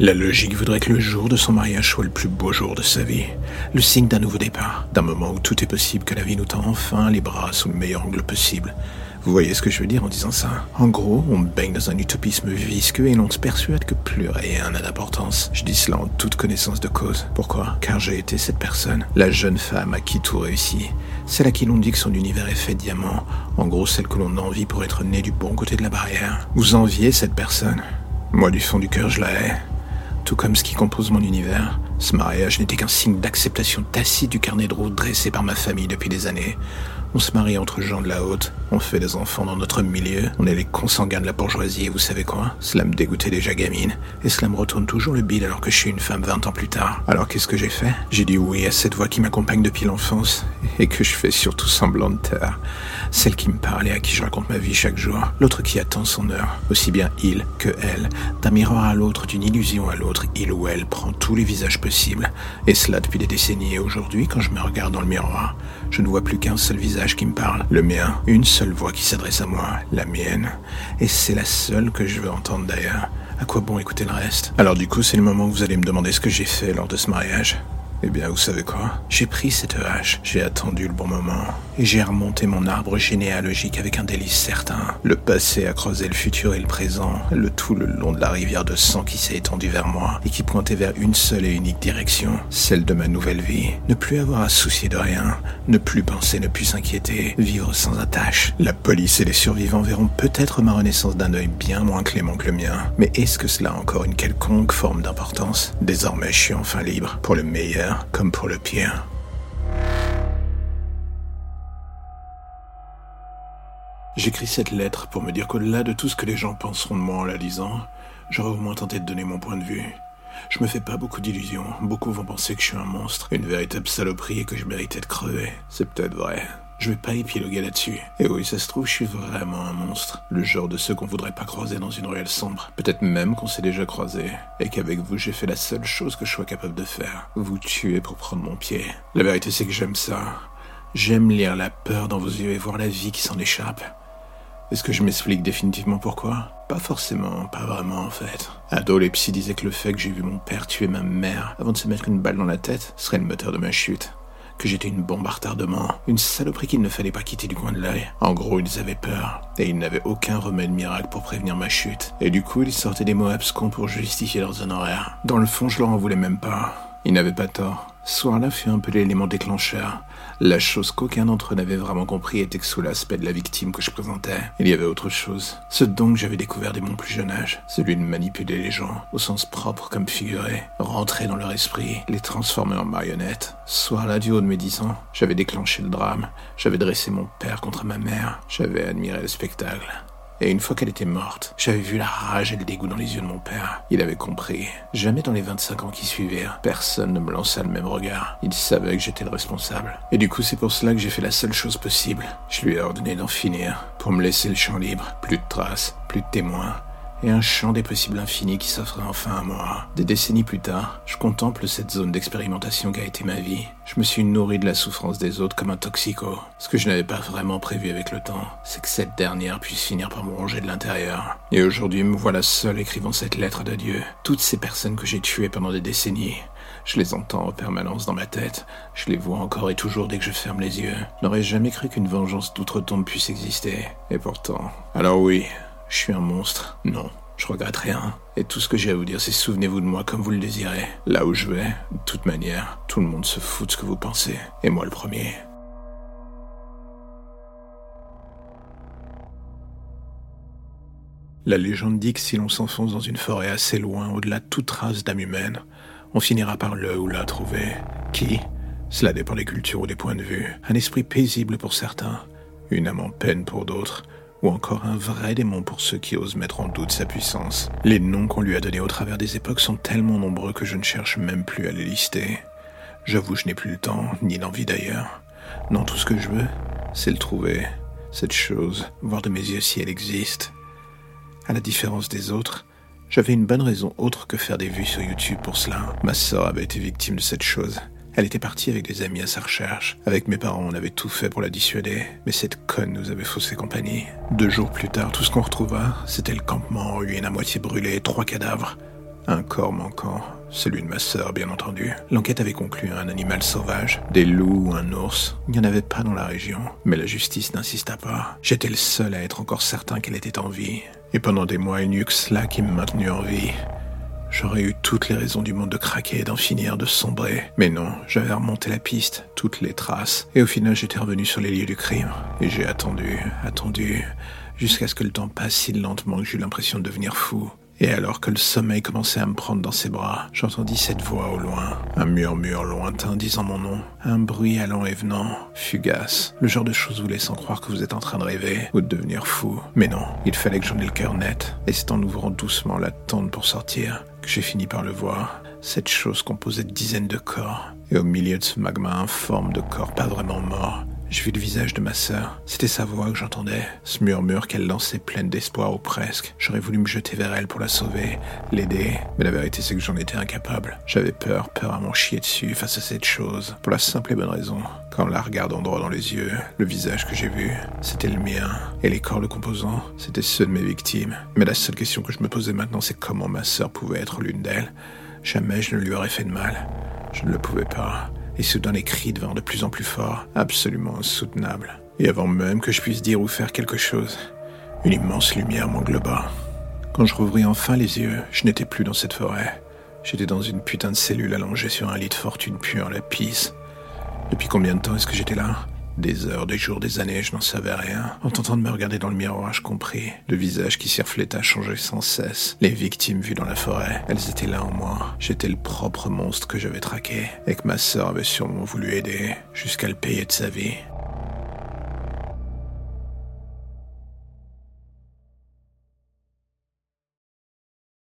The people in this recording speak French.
La logique voudrait que le jour de son mariage soit le plus beau jour de sa vie, le signe d'un nouveau départ, d'un moment où tout est possible, que la vie nous tend enfin les bras sous le meilleur angle possible. Vous voyez ce que je veux dire en disant ça? En gros, on baigne dans un utopisme visqueux et l'on se persuade que plus rien n'a d'importance. Je dis cela en toute connaissance de cause. Pourquoi? Car j'ai été cette personne, la jeune femme à qui tout réussit, celle à qui l'on dit que son univers est fait de diamants, en gros celle que l'on envie pour être née du bon côté de la barrière. Vous enviez cette personne Moi du fond du cœur je la hais tout comme ce qui compose mon univers. Ce mariage n'était qu'un signe d'acceptation tacite du carnet de route dressé par ma famille depuis des années. On se marie entre gens de la haute, on fait des enfants dans notre milieu, on est les consanguins de la bourgeoisie et vous savez quoi? Cela me dégoûtait déjà gamine, et cela me retourne toujours le bide alors que je suis une femme 20 ans plus tard. Alors qu'est-ce que j'ai fait? J'ai dit oui à cette voix qui m'accompagne depuis l'enfance, et que je fais surtout semblant de taire. Celle qui me parle et à qui je raconte ma vie chaque jour, l'autre qui attend son heure, aussi bien il que elle. D'un miroir à l'autre, d'une illusion à l'autre, il ou elle prend tous les visages possibles, et cela depuis des décennies. Et aujourd'hui quand je me regarde dans le miroir, je ne vois plus qu'un seul visage qui me parle, le mien, une seule voix qui s'adresse à moi, la mienne. Et c'est la seule que je veux entendre d'ailleurs. À quoi bon écouter le reste? Alors du coup, c'est le moment où vous allez me demander ce que j'ai fait lors de ce mariage? Eh bien, vous savez quoi? J'ai pris cette hache, j'ai attendu le bon moment, et j'ai remonté mon arbre généalogique avec un délice certain. Le passé a creusé le futur et le présent, le tout le long de la rivière de sang qui s'est étendue vers moi, et qui pointait vers une seule et unique direction, celle de ma nouvelle vie. Ne plus avoir à soucier de rien, ne plus penser, ne plus s'inquiéter, vivre sans attache. La police et les survivants verront peut-être ma renaissance d'un œil bien moins clément que le mien, mais est-ce que cela a encore une quelconque forme d'importance? Désormais, je suis enfin libre, pour le meilleur comme pour le pire. J'écris cette lettre pour me dire qu'au-delà de tout ce que les gens penseront de moi en la lisant, j'aurais au moins tenté de donner mon point de vue. Je me fais pas beaucoup d'illusions. Beaucoup vont penser que je suis un monstre, une véritable saloperie et que je méritais de crever. C'est peut-être vrai. Je vais pas épiloguer là-dessus. Et oui, ça se trouve, je suis vraiment un monstre. Le genre de ceux qu'on voudrait pas croiser dans une ruelle sombre. Peut-être même qu'on s'est déjà croisé. Et qu'avec vous, j'ai fait la seule chose que je sois capable de faire. Vous tuer pour prendre mon pied. La vérité, c'est que j'aime ça. J'aime lire la peur dans vos yeux et voir la vie qui s'en échappe. Est-ce que je m'explique définitivement pourquoi? Pas forcément, pas vraiment en fait. Ado, les psy disaient que le fait que j'ai vu mon père tuer ma mère avant de se mettre une balle dans la tête serait le moteur de ma chute que j'étais une bombe à retardement, une saloperie qu'il ne fallait pas quitter du coin de l'œil. En gros, ils avaient peur, et ils n'avaient aucun remède miracle pour prévenir ma chute. Et du coup, ils sortaient des mots abscons pour justifier leurs honoraires. Dans le fond, je leur en voulais même pas. Ils n'avaient pas tort. Soir-là fut un peu l'élément déclencheur. La chose qu'aucun d'entre eux n'avait vraiment compris était que sous l'aspect de la victime que je présentais, il y avait autre chose. Ce don que j'avais découvert dès mon plus jeune âge, celui de manipuler les gens, au sens propre comme figuré, rentrer dans leur esprit, les transformer en marionnettes. Soir-là, du haut de mes dix ans, j'avais déclenché le drame, j'avais dressé mon père contre ma mère, j'avais admiré le spectacle. Et une fois qu'elle était morte, j'avais vu la rage et le dégoût dans les yeux de mon père. Il avait compris. Jamais dans les 25 ans qui suivirent, personne ne me lança le même regard. Il savait que j'étais le responsable. Et du coup, c'est pour cela que j'ai fait la seule chose possible. Je lui ai ordonné d'en finir, pour me laisser le champ libre. Plus de traces, plus de témoins, et un champ des possibles infinis qui s'offrait enfin à moi. Des décennies plus tard, je contemple cette zone d'expérimentation qu'a été ma vie. Je me suis nourri de la souffrance des autres comme un toxico. Ce que je n'avais pas vraiment prévu avec le temps, c'est que cette dernière puisse finir par me ronger de l'intérieur. Et aujourd'hui, me voilà seul écrivant cette lettre d'adieu. Toutes ces personnes que j'ai tuées pendant des décennies, je les entends en permanence dans ma tête. Je les vois encore et toujours dès que je ferme les yeux. N'aurais jamais cru qu'une vengeance d'outre-tombe puisse exister. Et pourtant. Alors oui, je suis un monstre. Non, je regrette rien. Et tout ce que j'ai à vous dire, c'est souvenez-vous de moi comme vous le désirez. Là où je vais, de toute manière, tout le monde se fout de ce que vous pensez. Et moi le premier. La légende dit que si l'on s'enfonce dans une forêt assez loin, au-delà de toute trace d'âme humaine, on finira par le ou la trouver. Qui? Cela dépend des cultures ou des points de vue. Un esprit paisible pour certains, une âme en peine pour d'autres, ou encore un vrai démon pour ceux qui osent mettre en doute sa puissance. Les noms qu'on lui a donnés au travers des époques sont tellement nombreux que je ne cherche même plus à les lister. J'avoue, je n'ai plus le temps, ni l'envie d'ailleurs. Non, tout ce que je veux, c'est le trouver, cette chose, voir de mes yeux si elle existe. À la différence des autres, j'avais une bonne raison autre que faire des vues sur YouTube pour cela. Ma sœur avait été victime de cette chose. Elle était partie avec des amis à sa recherche. Avec mes parents, on avait tout fait pour la dissuader, mais cette conne nous avait faussé compagnie. Deux jours plus tard, tout ce qu'on retrouva, c'était le campement en ruine à moitié brûlé, trois cadavres. Un corps manquant, celui de ma sœur, bien entendu. L'enquête avait conclu à un animal sauvage, des loups ou un ours. Il n'y en avait pas dans la région, mais la justice n'insista pas. J'étais le seul à être encore certain qu'elle était en vie. Et pendant des mois, il n'y eut que cela qui me maintenait en vie. J'aurais eu toutes les raisons du monde de craquer, d'en finir, de sombrer. Mais non, j'avais remonté la piste, toutes les traces. Et au final, j'étais revenu sur les lieux du crime. Et j'ai attendu, attendu, jusqu'à ce que le temps passe si lentement que j'eus l'impression de devenir fou. Et alors que le sommeil commençait à me prendre dans ses bras, j'entendis cette voix au loin, un murmure lointain disant mon nom, un bruit allant et venant, fugace, le genre de choses vous laissant croire que vous êtes en train de rêver ou de devenir fou. Mais non, il fallait que j'en ai le cœur net, et c'est en ouvrant doucement la tente pour sortir que j'ai fini par le voir, cette chose composée de dizaines de corps, et au milieu de ce magma informe de corps pas vraiment morts, j'ai vu le visage de ma sœur. C'était sa voix que j'entendais, ce murmure qu'elle lançait pleine d'espoir ou presque. J'aurais voulu me jeter vers elle pour la sauver, l'aider, mais la vérité c'est que j'en étais incapable. J'avais peur, peur à m'en chier dessus face à cette chose, pour la simple et bonne raison. Qu'en la regardant droit dans les yeux, le visage que j'ai vu, c'était le mien, et les corps le composant, c'était ceux de mes victimes. Mais la seule question que je me posais maintenant, c'est comment ma sœur pouvait être l'une d'elles. Jamais je ne lui aurais fait de mal. Je ne le pouvais pas et soudain les cris devinrent de plus en plus forts, absolument insoutenables. Et avant même que je puisse dire ou faire quelque chose, une immense lumière m'engloba. Quand je rouvris enfin les yeux, je n'étais plus dans cette forêt. J'étais dans une putain de cellule allongée sur un lit de fortune pure, la pisse. Depuis combien de temps est-ce que j'étais là? Des heures, des jours, des années, je n'en savais rien. En tentant de me regarder dans le miroir, je compris. Le visage qui s'y reflétait changeait sans cesse. Les victimes vues dans la forêt, elles étaient là en moi. J'étais le propre monstre que j'avais traqué et que ma sœur avait sûrement voulu aider jusqu'à le payer de sa vie.